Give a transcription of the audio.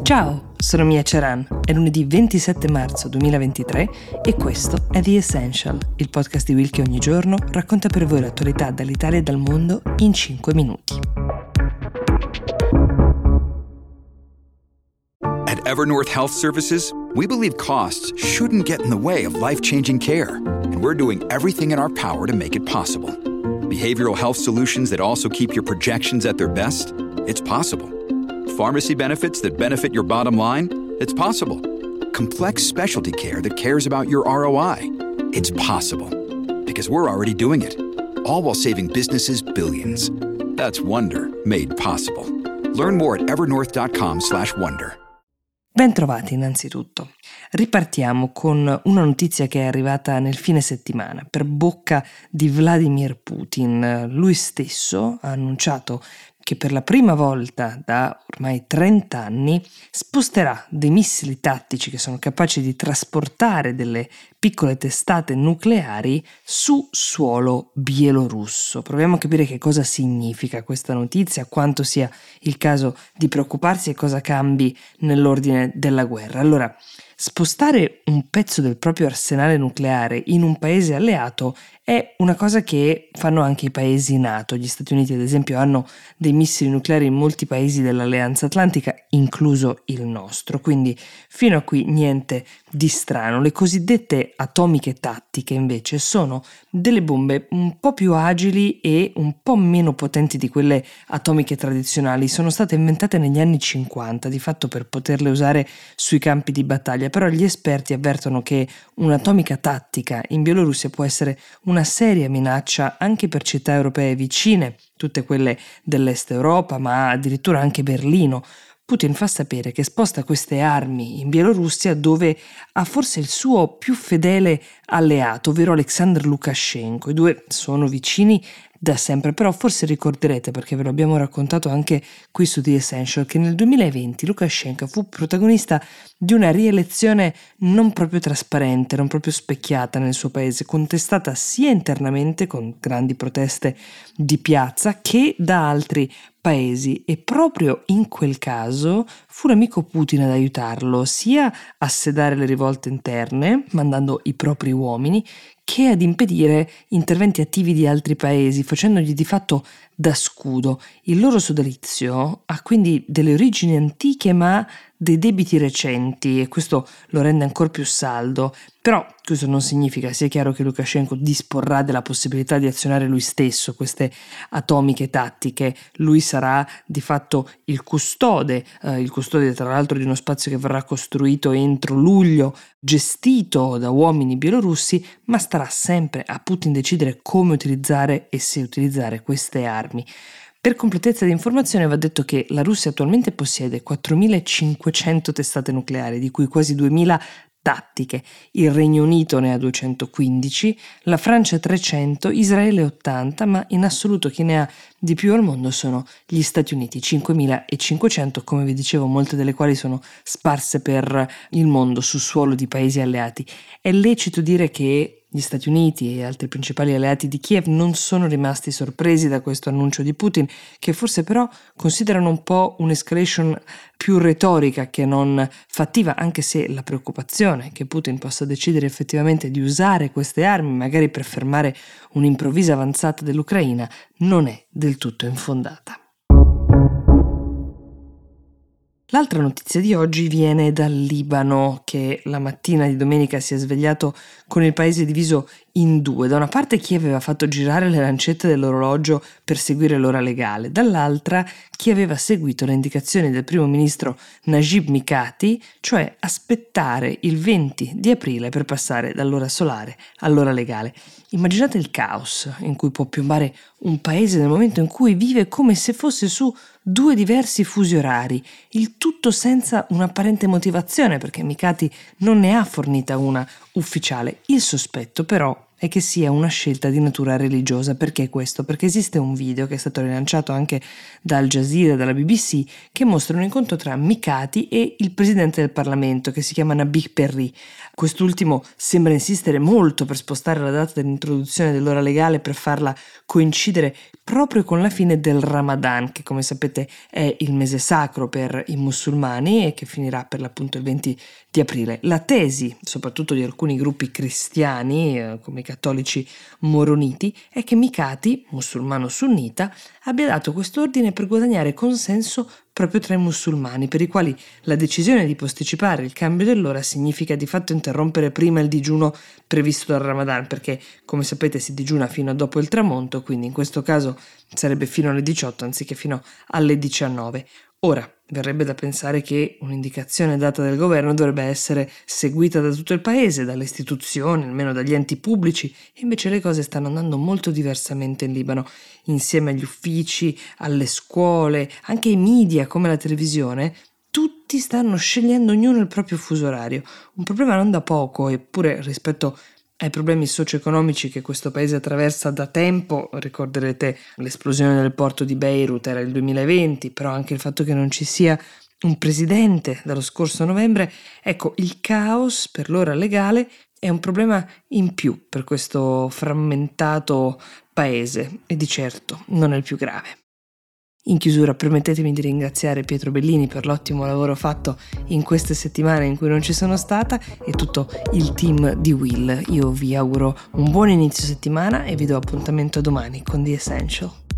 Ciao, sono Mia Ceran, è lunedì 27 marzo 2023 e questo è The Essential, il podcast di Will che ogni giorno racconta per voi l'attualità dall'Italia e dal mondo in 5 minuti. At Evernorth Health Services, we believe costs shouldn't get in the way of life-changing care, and we're doing everything in our power to make it possible. Behavioral health solutions that also keep your projections at their best? It's possible. Pharmacy benefits that benefit your bottom line? It's possible. Complex specialty care that cares about your ROI? It's possible. Because we're already doing it. All while saving businesses billions. That's Wonder made possible. Learn more at evernorth.com/wonder. Bentrovati innanzitutto. Ripartiamo con una notizia che è arrivata nel fine settimana per bocca di Vladimir Putin. Lui stesso ha annunciato che per la prima volta da ormai 30 anni sposterà dei missili tattici che sono capaci di trasportare delle piccole testate nucleari su suolo bielorusso. Proviamo a capire che cosa significa questa notizia, quanto sia il caso di preoccuparsi e cosa cambi nell'ordine della guerra. Allora, spostare un pezzo del proprio arsenale nucleare in un paese alleato è una cosa che fanno anche i paesi NATO. Gli Stati Uniti, ad esempio, hanno dei missili nucleari in molti paesi dell'Alleanza Atlantica, incluso il nostro. Quindi fino a qui niente di strano. Le cosiddette atomiche tattiche, invece, sono delle bombe un po' più agili e un po' meno potenti di quelle atomiche tradizionali. Sono state inventate negli anni 50, di fatto per poterle usare sui campi di battaglia, però gli esperti avvertono che un'atomica tattica in Bielorussia può essere un una seria minaccia anche per città europee vicine, tutte quelle dell'est Europa, ma addirittura anche Berlino. Putin fa sapere che sposta queste armi in Bielorussia dove ha forse il suo più fedele alleato, ovvero Alexander Lukashenko. I due sono vicini da sempre, però forse ricorderete, perché ve lo abbiamo raccontato anche qui su The Essential, che nel 2020 Lukashenko fu protagonista di una rielezione non proprio trasparente, non proprio specchiata nel suo paese, contestata sia internamente con grandi proteste di piazza che da altri paesi e proprio in quel caso fu l'amico Putin ad aiutarlo sia a sedare le rivolte interne, mandando i propri uomini, che ad impedire interventi attivi di altri paesi, facendogli di fatto da scudo. Il loro sodalizio ha quindi delle origini antiche ma dei debiti recenti e questo lo rende ancora più saldo. Però questo non significa, sia chiaro che Lukashenko disporrà della possibilità di azionare lui stesso queste atomiche tattiche. Lui sarà di fatto il custode, eh, il custode tra l'altro di uno spazio che verrà costruito entro luglio, gestito da uomini bielorussi, ma starà sempre a Putin decidere come utilizzare e se utilizzare queste armi. Per completezza di informazione va detto che la Russia attualmente possiede 4.500 testate nucleari, di cui quasi 2.000 tattiche. Il Regno Unito ne ha 215, la Francia 300, Israele 80, ma in assoluto chi ne ha di più al mondo sono gli Stati Uniti, 5.500, come vi dicevo, molte delle quali sono sparse per il mondo su suolo di paesi alleati. È lecito dire che gli Stati Uniti e altri principali alleati di Kiev non sono rimasti sorpresi da questo annuncio di Putin, che forse però considerano un po' un'escalation più retorica che non fattiva, anche se la preoccupazione che Putin possa decidere effettivamente di usare queste armi, magari per fermare un'improvvisa avanzata dell'Ucraina, non è del tutto infondata. L'altra notizia di oggi viene dal Libano, che la mattina di domenica si è svegliato con il paese diviso in due. Da una parte chi aveva fatto girare le lancette dell'orologio per seguire l'ora legale, dall'altra chi aveva seguito le indicazioni del primo ministro Najib Mikati, cioè aspettare il 20 di aprile per passare dall'ora solare all'ora legale. Immaginate il caos in cui può piombare un paese nel momento in cui vive come se fosse su due diversi fusi orari, il tutto senza un'apparente motivazione perché Mikati non ne ha fornita una ufficiale. Il sospetto però è che sia una scelta di natura religiosa. Perché questo? Perché esiste un video che è stato rilanciato anche da Al Jazeera, dalla BBC, che mostra un incontro tra Mikati e il presidente del Parlamento, che si chiama Nabih Perri. Quest'ultimo sembra insistere molto per spostare la data dell'introduzione dell'ora legale per farla coincidere proprio con la fine del Ramadan, che come sapete è il mese sacro per i musulmani e che finirà per l'appunto il 20 di aprile. La tesi, soprattutto di alcuni gruppi cristiani, eh, come i cattolici moroniti, è che Mikati, musulmano sunnita, abbia dato quest'ordine per guadagnare consenso proprio tra i musulmani, per i quali la decisione di posticipare il cambio dell'ora significa di fatto interrompere prima il digiuno previsto dal Ramadan, perché come sapete si digiuna fino a dopo il tramonto, quindi in questo caso sarebbe fino alle 18 anziché fino alle 19. Ora, verrebbe da pensare che un'indicazione data dal governo dovrebbe essere seguita da tutto il paese, dalle istituzioni, almeno dagli enti pubblici, e invece le cose stanno andando molto diversamente in Libano. Insieme agli uffici, alle scuole, anche ai media come la televisione, tutti stanno scegliendo ognuno il proprio fuso orario. Un problema non da poco, eppure rispetto ai problemi socio-economici che questo paese attraversa da tempo, ricorderete l'esplosione del porto di Beirut era il 2020, però anche il fatto che non ci sia un presidente dallo scorso novembre, ecco, il caos per l'ora legale è un problema in più per questo frammentato paese e di certo non è il più grave. In chiusura permettetemi di ringraziare Pietro Bellini per l'ottimo lavoro fatto in queste settimane in cui non ci sono stata e tutto il team di Will. Io vi auguro un buon inizio settimana e vi do appuntamento domani con The Essential.